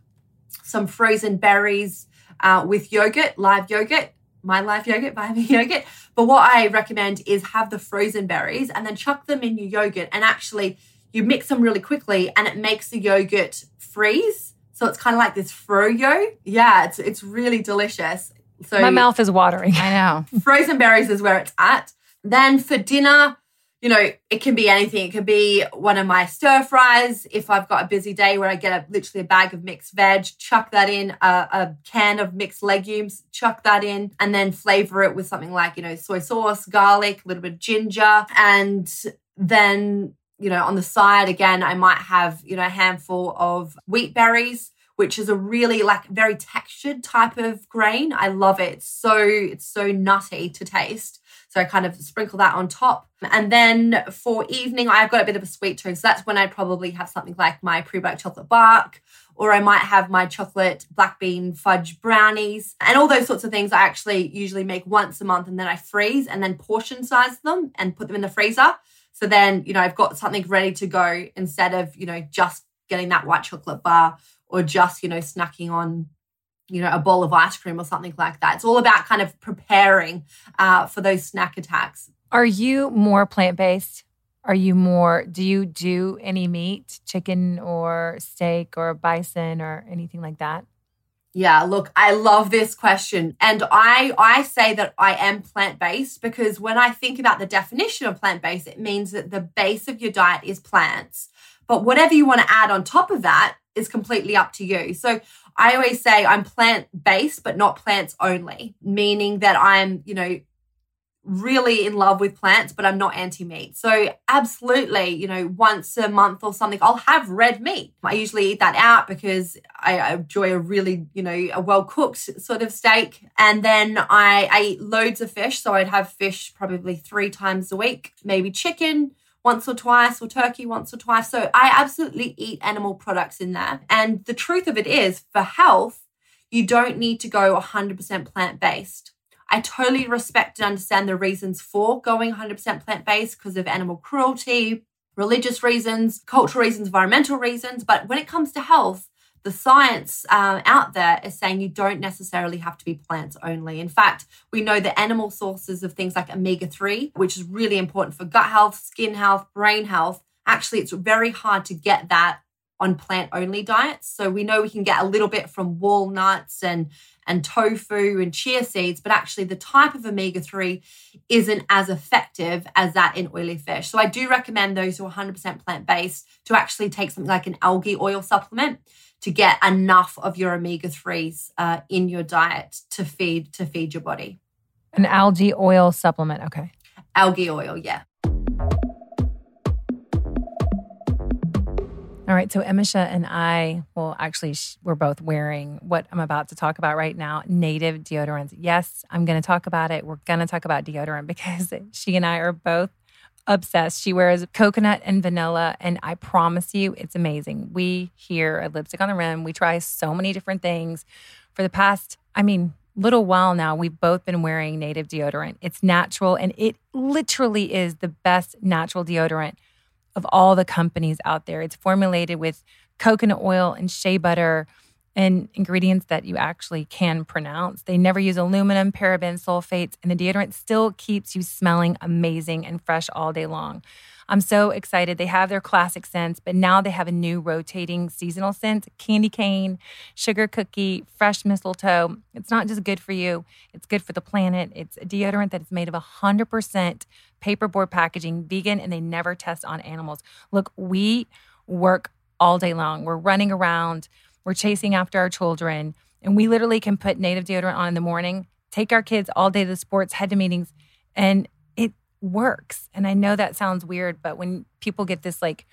[SPEAKER 3] some frozen berries uh, with yogurt, live yogurt, my live yogurt, me yogurt. But what I recommend is have the frozen berries and then chuck them in your yogurt and actually you mix them really quickly and it makes the yogurt freeze so it's kind of like this froyo. Yeah, it's it's really delicious. So
[SPEAKER 1] my mouth is watering.
[SPEAKER 4] I know.
[SPEAKER 3] frozen berries is where it's at. Then for dinner, you know, it can be anything. It can be one of my stir fries. If I've got a busy day where I get a, literally a bag of mixed veg, chuck that in, a, a can of mixed legumes, chuck that in, and then flavor it with something like, you know, soy sauce, garlic, a little bit of ginger. And then you know, on the side, again, I might have, you know, a handful of wheat berries, which is a really like very textured type of grain. I love it. It's so, it's so nutty to taste. So I kind of sprinkle that on top. And then for evening, I've got a bit of a sweet tooth. So that's when I'd probably have something like my pre-baked chocolate bark, or I might have my chocolate black bean fudge brownies and all those sorts of things. I actually usually make once a month and then I freeze and then portion size them and put them in the freezer. So then, you know, I've got something ready to go instead of, you know, just getting that white chocolate bar or just, you know, snacking on you know, a bowl of ice cream or something like that. It's all about kind of preparing uh, for those snack attacks.
[SPEAKER 1] Are you more plant based? Are you more, do you do any meat, chicken or steak or bison or anything like that?
[SPEAKER 3] Yeah, look, I love this question. And I I say that I am plant-based because when I think about the definition of plant-based, it means that the base of your diet is plants. But whatever you want to add on top of that is completely up to you. So I always say I'm plant-based but not plants only, meaning that I'm, you know, really in love with plants, but I'm not anti meat. So, absolutely, you know, once a month or something, I'll have red meat. I usually eat that out because I enjoy a really, you know, a well cooked sort of steak. And then I, I eat loads of fish. So, I'd have fish probably three times a week, maybe chicken once or twice or turkey once or twice. So, I absolutely eat animal products in there. And the truth of it is, for health, you don't need to go 100% plant based I totally respect and understand the reasons for going 100% plant based because of animal cruelty, religious reasons, cultural reasons, environmental reasons. But when it comes to health, the science uh, out there is saying you don't necessarily have to be plants only. In fact, we know that animal sources of things like omega 3, which is really important for gut health, skin health, brain health, actually, it's very hard to get that on plant only diets. So we know we can get a little bit from walnuts and and tofu and chia seeds, but actually the type of omega 3 isn't as effective as that in oily fish. So I do recommend those who are 100% plant based to actually take something like an algae oil supplement to get enough of your omega 3s uh, in your diet to feed to feed your body.
[SPEAKER 1] An algae oil supplement, okay.
[SPEAKER 3] Algae oil, yeah.
[SPEAKER 1] All right. So, Emisha and I, well, actually, we're both wearing what I'm about to talk about right now native deodorants. Yes, I'm going to talk about it. We're going to talk about deodorant because she and I are both obsessed. She wears coconut and vanilla, and I promise you, it's amazing. We here at Lipstick on the Rim, we try so many different things. For the past, I mean, little while now, we've both been wearing native deodorant. It's natural, and it literally is the best natural deodorant of all the companies out there. It's formulated with coconut oil and shea butter and ingredients that you actually can pronounce. They never use aluminum, paraben, sulfates, and the deodorant still keeps you smelling amazing and fresh all day long. I'm so excited. They have their classic scents, but now they have a new rotating seasonal scent candy cane, sugar cookie, fresh mistletoe. It's not just good for you, it's good for the planet. It's a deodorant that is made of 100% paperboard packaging, vegan, and they never test on animals. Look, we work all day long. We're running around, we're chasing after our children, and we literally can put native deodorant on in the morning, take our kids all day to the sports, head to meetings, and works. And I know that sounds weird, but when people get this like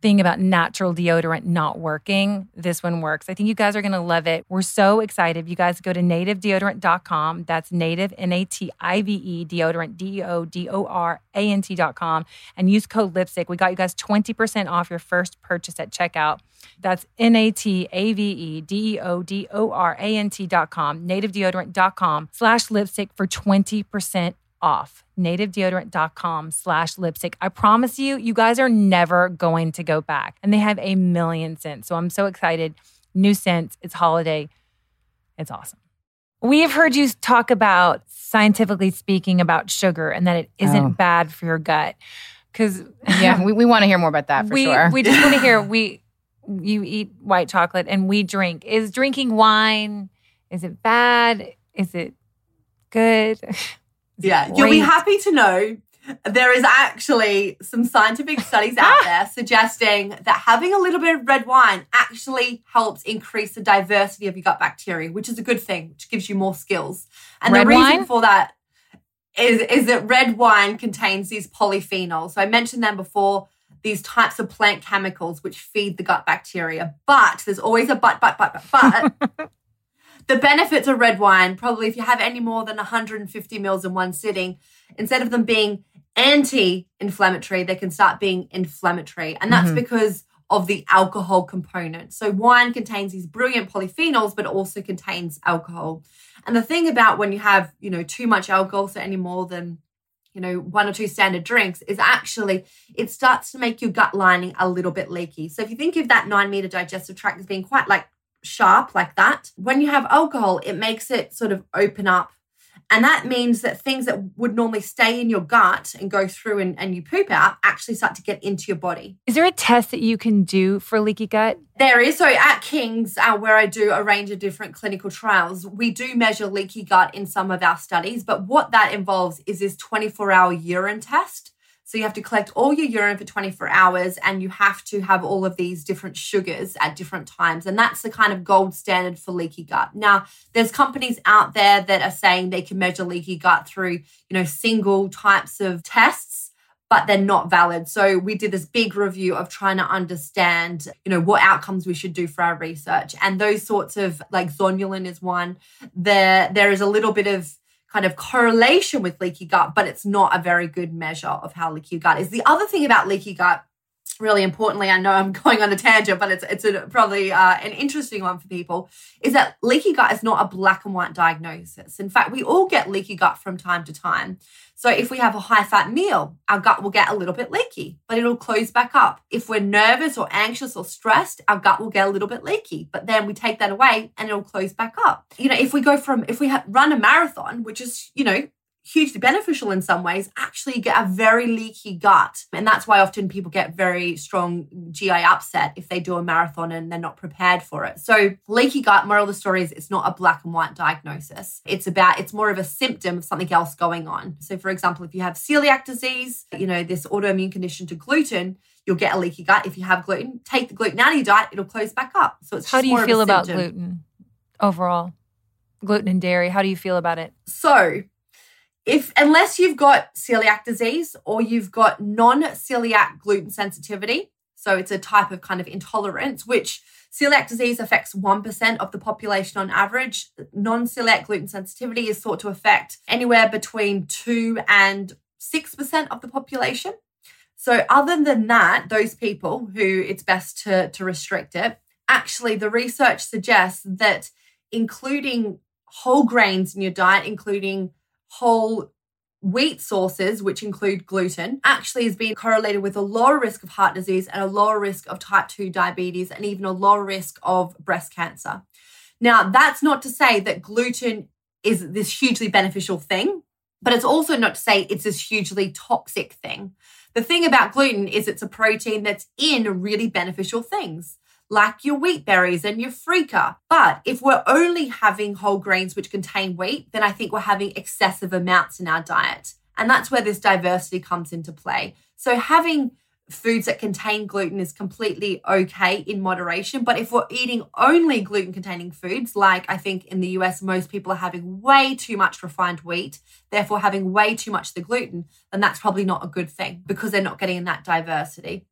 [SPEAKER 1] thing about natural deodorant not working, this one works. I think you guys are going to love it. We're so excited. You guys go to nativedeodorant.com. That's native, N A T I V E, deodorant, D O D O R A N T.com, and use code lipstick. We got you guys 20% off your first purchase at checkout. That's N A T A V E D E O D O R A N T.com, nativedeodorant.com slash lipstick for 20% off nativedeodorant.com slash lipstick. I promise you, you guys are never going to go back. And they have a million scents. So I'm so excited. New scents. It's holiday. It's awesome. We've heard you talk about, scientifically speaking, about sugar and that it isn't oh. bad for your gut. Because
[SPEAKER 4] yeah, we, we want to hear more about that for
[SPEAKER 1] we,
[SPEAKER 4] sure.
[SPEAKER 1] We just want to hear we you eat white chocolate and we drink. Is drinking wine is it bad? Is it good?
[SPEAKER 3] Yeah, Great. you'll be happy to know there is actually some scientific studies out there suggesting that having a little bit of red wine actually helps increase the diversity of your gut bacteria, which is a good thing, which gives you more skills. And red the reason wine? for that is, is that red wine contains these polyphenols. So I mentioned them before, these types of plant chemicals which feed the gut bacteria. But there's always a but, but, but, but, but the benefits of red wine, probably if you have any more than 150 mils in one sitting, instead of them being anti inflammatory, they can start being inflammatory. And that's mm-hmm. because of the alcohol component. So wine contains these brilliant polyphenols, but also contains alcohol. And the thing about when you have, you know, too much alcohol, so any more than, you know, one or two standard drinks, is actually it starts to make your gut lining a little bit leaky. So if you think of that nine meter digestive tract as being quite like sharp like that. When you have alcohol, it makes it sort of open up and that means that things that would normally stay in your gut and go through and, and you poop out actually start to get into your body.
[SPEAKER 1] Is there a test that you can do for leaky gut?
[SPEAKER 3] There is. So at King's, uh, where I do a range of different clinical trials, we do measure leaky gut in some of our studies. But what that involves is this 24 hour urine test. So you have to collect all your urine for 24 hours and you have to have all of these different sugars at different times. And that's the kind of gold standard for leaky gut. Now, there's companies out there that are saying they can measure leaky gut through, you know, single types of tests but they're not valid. So we did this big review of trying to understand, you know, what outcomes we should do for our research. And those sorts of like zonulin is one. There there is a little bit of kind of correlation with leaky gut, but it's not a very good measure of how leaky gut is. The other thing about leaky gut, really importantly, I know I'm going on a tangent, but it's it's a, probably uh, an interesting one for people, is that leaky gut is not a black and white diagnosis. In fact, we all get leaky gut from time to time. So if we have a high fat meal, our gut will get a little bit leaky, but it'll close back up. If we're nervous or anxious or stressed, our gut will get a little bit leaky, but then we take that away and it'll close back up. You know, if we go from, if we run a marathon, which is, you know, hugely beneficial in some ways, actually get a very leaky gut. And that's why often people get very strong GI upset if they do a marathon and they're not prepared for it. So, leaky gut, moral of the story is it's not a black and white diagnosis. It's about, it's more of a symptom of something else going on. So, for example, if you have celiac disease, you know, this autoimmune condition to gluten, you'll get a leaky gut. If you have gluten, take the gluten out of your diet, it'll close back up. So, it's
[SPEAKER 1] how do you feel about gluten overall? Gluten and dairy, how do you feel about it?
[SPEAKER 3] So, if unless you've got celiac disease or you've got non-celiac gluten sensitivity, so it's a type of kind of intolerance, which celiac disease affects 1% of the population on average. Non-celiac gluten sensitivity is thought to affect anywhere between 2 and 6% of the population. So other than that, those people who it's best to, to restrict it, actually the research suggests that including whole grains in your diet, including whole wheat sources, which include gluten, actually has been correlated with a lower risk of heart disease and a lower risk of type 2 diabetes and even a lower risk of breast cancer. Now, that's not to say that gluten is this hugely beneficial thing, but it's also not to say it's this hugely toxic thing. The thing about gluten is it's a protein that's in really beneficial things like your wheat berries and your freekeh. But if we're only having whole grains which contain wheat, then I think we're having excessive amounts in our diet. And that's where this diversity comes into play. So having foods that contain gluten is completely okay in moderation. But if we're eating only gluten containing foods, like I think in the US, most people are having way too much refined wheat, therefore having way too much of the gluten, then that's probably not a good thing because they're not getting in that diversity.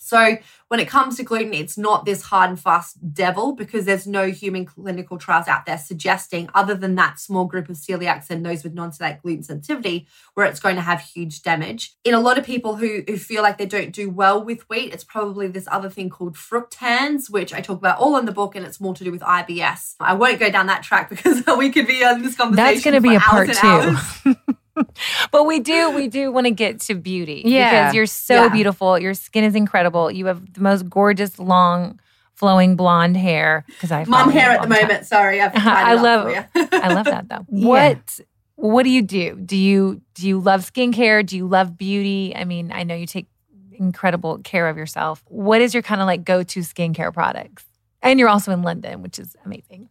[SPEAKER 3] So when it comes to gluten, it's not this hard and fast devil because there's no human clinical trials out there suggesting, other than that small group of celiacs and those with non-celiac gluten sensitivity, where it's going to have huge damage. In a lot of people who, who feel like they don't do well with wheat, it's probably this other thing called fructans, which I talk about all in the book, and it's more to do with IBS. I won't go down that track because we could be on this conversation.
[SPEAKER 1] That's going to be a part
[SPEAKER 3] two.
[SPEAKER 1] but we do we do want to get to beauty
[SPEAKER 4] Yeah.
[SPEAKER 1] because you're so
[SPEAKER 3] Yeah.
[SPEAKER 1] beautiful your skin is incredible you have the most gorgeous long flowing blonde hair because i
[SPEAKER 3] Mum
[SPEAKER 1] follow you
[SPEAKER 3] hair at the
[SPEAKER 1] time.
[SPEAKER 3] moment. Sorry, I've
[SPEAKER 1] I
[SPEAKER 3] tied it up
[SPEAKER 1] love-
[SPEAKER 3] you.
[SPEAKER 1] i love that though
[SPEAKER 4] Yeah.
[SPEAKER 1] what what do you do do you do you love skincare do you love beauty i mean i know you take incredible care of yourself what is your kind of like go-to skincare products and you're also in london which is amazing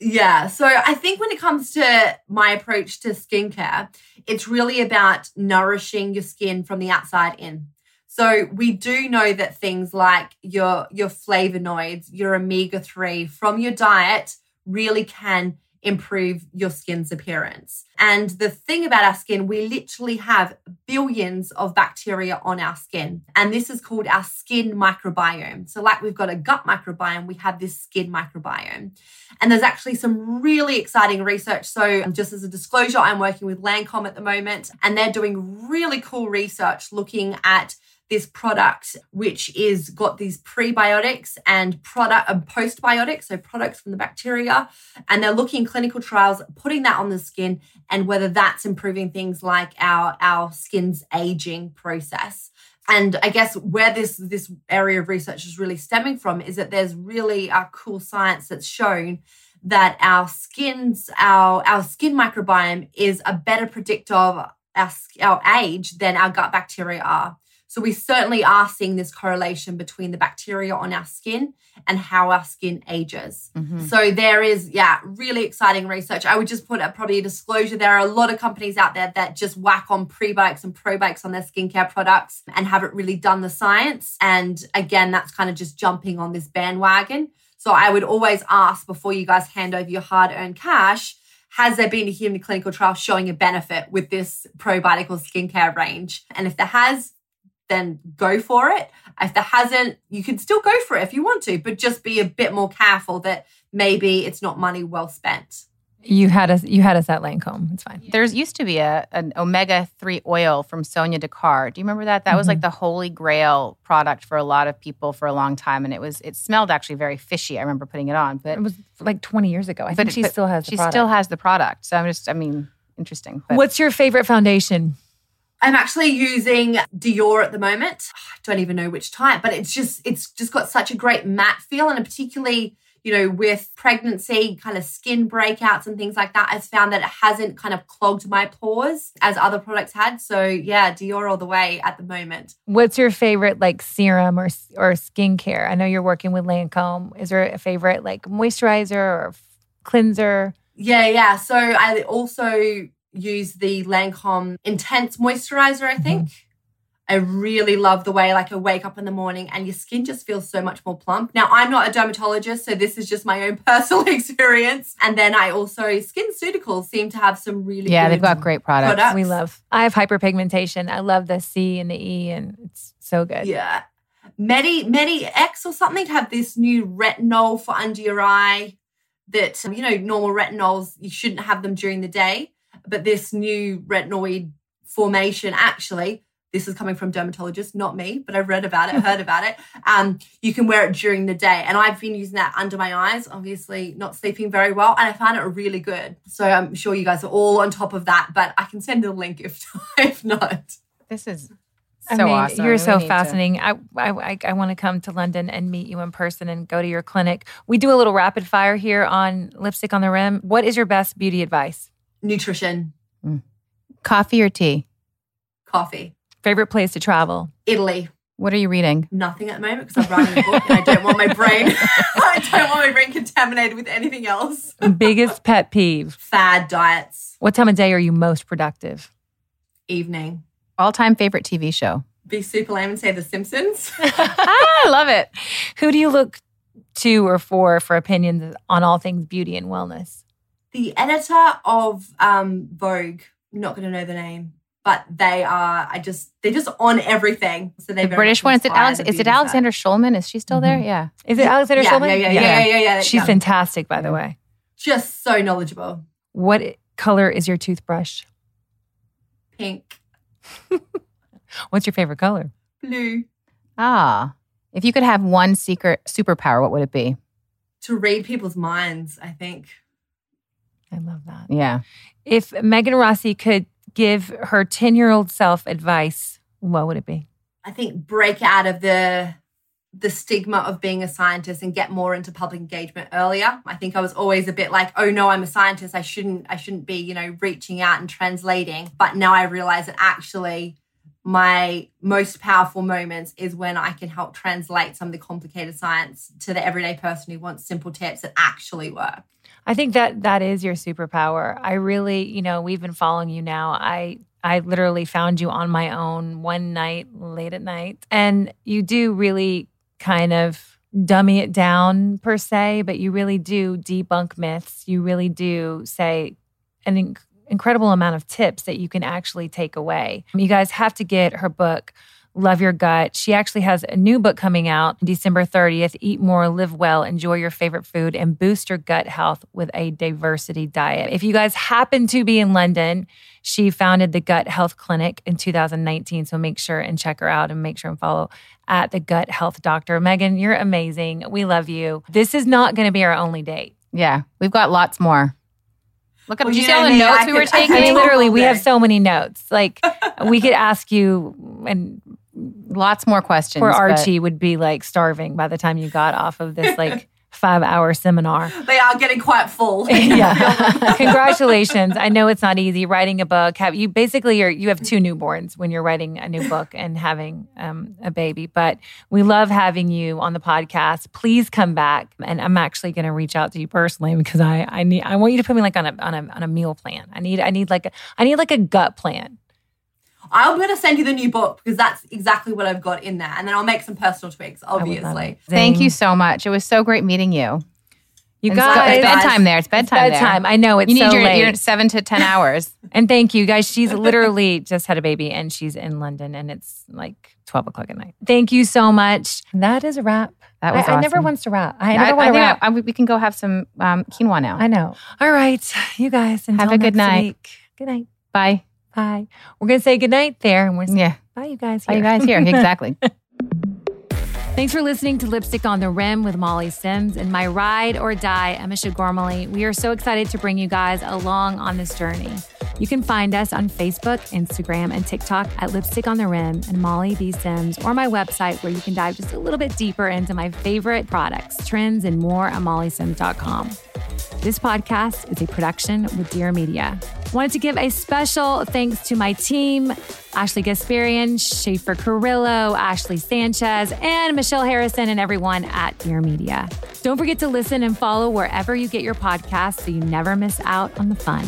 [SPEAKER 3] Yeah. So I think when it comes to my approach to skincare, it's really about nourishing your skin from the outside in. So we do know that things like your your flavonoids, your omega 3 from your diet really can improve your skin's appearance. And the thing about our skin, we literally have billions of bacteria on our skin. And this is called our skin microbiome. So like we've got a gut microbiome, we have this skin microbiome. And there's actually some really exciting research. So, just as a disclosure, I'm working with Lancome at the moment, and they're doing really cool research looking at this product, which is got these prebiotics and product and postbiotics, so products from the bacteria, and they're looking clinical trials, putting that on the skin, and whether that's improving things like our our skin's aging process. and I guess where this this area of research is really stemming from is that there's really a cool science that's shown that our skins, our our skin microbiome is a better predictor of our, our age than our gut bacteria are. So we certainly are seeing this correlation between the bacteria on our skin and how our skin ages.
[SPEAKER 4] Mhm.
[SPEAKER 3] So there is, yeah, really exciting research. I would just put a, probably a disclosure. There are a lot of companies out there that just whack on prebiotics and probiotics on their skincare products and haven't really done the science. And again, that's kind of just jumping on this bandwagon. So I would always ask before you guys hand over your hard-earned cash, has there been a human clinical trial showing a benefit with this probiotic or skincare range? And if there has, then go for it. If there hasn't, you can still go for it if you want to, but just be a bit more careful that maybe it's not money well spent.
[SPEAKER 1] You had us. You had us at Lancome. It's fine.
[SPEAKER 4] There's used to be a an omega three oil from Sonya Dakar. Do you remember that? That was
[SPEAKER 1] Mm-hmm.
[SPEAKER 4] like the holy grail product for a lot of people for a long time, and it was it smelled actually very fishy. I remember putting it on, but
[SPEAKER 1] It was like 20 years ago. I
[SPEAKER 4] but
[SPEAKER 1] think
[SPEAKER 4] it-
[SPEAKER 1] she
[SPEAKER 4] but
[SPEAKER 1] still has. The
[SPEAKER 4] she
[SPEAKER 1] product.
[SPEAKER 4] still has the product. So I'm just, I mean, interesting. But
[SPEAKER 1] What's your favorite foundation?
[SPEAKER 3] I'm actually using Dior at the moment. I don't even know which type, but it's just it's just got such a great matte feel, and particularly you know with pregnancy, kind of skin breakouts and things like that. I've found that it hasn't kind of clogged my pores as other products had. So yeah, Dior all the way at the moment.
[SPEAKER 1] What's your favorite like serum or or skincare? I know you're working with Lancome. Is there a favorite like moisturizer or cleanser?
[SPEAKER 3] Yeah, yeah. So I also use the Lancome Intense Moisturizer, I think. Mm-hmm. I really love the way like I wake up in the morning and your skin just feels so much more plump. Now I'm not a dermatologist, so this is just my own personal experience. And then I also SkinCeuticals seem to have some really
[SPEAKER 4] yeah, they've got great products.
[SPEAKER 3] products.
[SPEAKER 1] We love. I have hyperpigmentation. I love the C and the E, and it's so good.
[SPEAKER 3] Yeah. Medi Medi X or something have this new retinol for under your eye that you know normal retinols you shouldn't have them during the day, but this new retinoid formation actually this is coming from dermatologists, not me, but I've read about it, heard about it. Um, you can wear it during the day, and I've been using that under my eyes. Obviously, not sleeping very well, and I found it really good. So I'm sure you guys are all on top of that, but I can send a link if if not.
[SPEAKER 4] This is so
[SPEAKER 1] I mean,
[SPEAKER 4] awesome.
[SPEAKER 1] You're so
[SPEAKER 4] need to-
[SPEAKER 1] fascinating. I I, I, I want to come to London and meet you in person and go to your clinic. We do a little rapid fire here on Lipstick on the Rim. What is your best beauty advice?
[SPEAKER 3] Nutrition, mm.
[SPEAKER 4] Coffee or tea?
[SPEAKER 3] coffee,
[SPEAKER 1] Favorite place to travel?
[SPEAKER 3] Italy.
[SPEAKER 4] What are you reading?
[SPEAKER 3] nothing at the moment because I'm writing a book and I don't want my brain I don't want my brain contaminated with anything else.
[SPEAKER 1] Biggest pet peeve?
[SPEAKER 3] Fad diets,
[SPEAKER 1] What time of day are you most productive?
[SPEAKER 3] evening.
[SPEAKER 4] All time favorite TV show?
[SPEAKER 3] Be super lame and say The Simpsons.
[SPEAKER 4] I love it.
[SPEAKER 1] Who do you look to or for for opinions on all things beauty and wellness?
[SPEAKER 3] The editor of um, Vogue, I'm not going to know the name, but they are. I just they're just on everything. So they
[SPEAKER 4] The British one. Is it Alex? Is it Alexandra Shulman? Is she still there?
[SPEAKER 1] Mhm.
[SPEAKER 4] Yeah.
[SPEAKER 1] Is it Alexandra
[SPEAKER 3] yeah,
[SPEAKER 1] Shulman?
[SPEAKER 3] Yeah, yeah, yeah, yeah, yeah, yeah.
[SPEAKER 1] She's
[SPEAKER 3] yeah.
[SPEAKER 1] fantastic, by the way.
[SPEAKER 3] just so knowledgeable.
[SPEAKER 1] What color is your toothbrush?
[SPEAKER 3] Pink,
[SPEAKER 1] What's your favorite color?
[SPEAKER 3] blue.
[SPEAKER 4] Ah. If you could have one secret superpower, what would it be?
[SPEAKER 3] To read people's minds, I think.
[SPEAKER 1] I love that.
[SPEAKER 4] Yeah.
[SPEAKER 1] If Megan Rossi could give her 10 year old self advice, what would it be?
[SPEAKER 3] I think break out of the the stigma of being a scientist and get more into public engagement earlier. I think I was always a bit like, oh no, I'm a scientist. I shouldn't I shouldn't be, you know, reaching out and translating. But now I realize that actually my most powerful moments is when I can help translate some of the complicated science to the everyday person who wants simple tips that actually work.
[SPEAKER 1] I think that that is your superpower. I really, you know, we've been following you now. I I literally found you on my own one night late at night and you do really kind of dummy it down per se, but you really do debunk myths. You really do say an inc- incredible amount of tips that you can actually take away. You guys have to get her book Love Your Gut. She actually has a new book coming out December 30th Eat More, Live Well, Enjoy Your Favorite Food, and Boost Your Gut Health with a Diversity Diet. If you guys happen to be in London, she founded the Gut Health Clinic in 2019. So make sure and check her out and make sure and follow at the Gut Health Doctor. Megan, you're amazing. We love you. This is not going to be our only date.
[SPEAKER 4] Yeah. We've got lots more. Look at
[SPEAKER 3] Well,
[SPEAKER 4] did you
[SPEAKER 3] you
[SPEAKER 4] see all the notes
[SPEAKER 3] I
[SPEAKER 4] we were
[SPEAKER 3] could- I
[SPEAKER 4] taking?
[SPEAKER 1] I mean, literally, we have so many notes. Like, we could ask you and
[SPEAKER 4] Lots more questions.
[SPEAKER 1] Poor
[SPEAKER 4] but-
[SPEAKER 1] Archie would be like starving by the time you got off of this like five hour seminar.
[SPEAKER 3] They are getting quite full.
[SPEAKER 1] yeah. Congratulations. I know it's not easy writing a book. Have you basically you're, you have two newborns when you're writing a new book and having um, a baby, but we love having you on the podcast. Please come back. And I'm actually going to reach out to you personally because I, I need, I want you to put me like on a, on a, on a meal plan. I need, I need like, a, I need like a gut plan.
[SPEAKER 3] I'm going to send you the new book because that's exactly what I've got in there. And then I'll make some personal tweaks,
[SPEAKER 1] I would love
[SPEAKER 3] obviously.
[SPEAKER 4] Thank you so much. It was so great meeting you.
[SPEAKER 1] You
[SPEAKER 4] And
[SPEAKER 1] guys.
[SPEAKER 4] it's bedtime there. It's bedtime. there.
[SPEAKER 1] bedtime. I know it's
[SPEAKER 4] You need
[SPEAKER 1] so
[SPEAKER 4] your,
[SPEAKER 1] late.
[SPEAKER 4] your seven to ten hours.
[SPEAKER 1] And thank you guys. She's literally just had a baby and she's in London and it's like 12 o'clock at night. Thank you so much. That is a wrap.
[SPEAKER 4] That was
[SPEAKER 1] I, I never
[SPEAKER 4] awesome.
[SPEAKER 1] wants to wrap. I
[SPEAKER 4] I,
[SPEAKER 1] never
[SPEAKER 4] I
[SPEAKER 1] want to wrap.
[SPEAKER 4] I- we can go have some um, quinoa now.
[SPEAKER 1] I know. All right. You guys,
[SPEAKER 4] Have a good
[SPEAKER 1] next
[SPEAKER 4] night.
[SPEAKER 1] week. Good night.
[SPEAKER 4] Bye.
[SPEAKER 1] Bye. We're going to say good night there. And we're saying
[SPEAKER 4] Yeah.
[SPEAKER 1] bye, you guys.
[SPEAKER 4] Bye, you
[SPEAKER 1] here.
[SPEAKER 4] guys. Here, exactly.
[SPEAKER 1] Thanks for listening to Lipstick on the Rim with Molly Sims and my ride or die, Emma Gormley. We are so excited to bring you guys along on this journey. You can find us on Facebook, Instagram, and TikTok at Lipstick on the Rim and Molly B. Sims, or my website where you can dive just a little bit deeper into my favorite products, trends, and more at mollysims.com. This podcast is a production with Dear Media. Wanted to give a special thanks to my team Ashley Gasparian, Schaefer Carrillo, Ashley Sanchez, and Michelle Harrison, and everyone at Dear Media. Don't forget to listen and follow wherever you get your podcasts so you never miss out on the fun.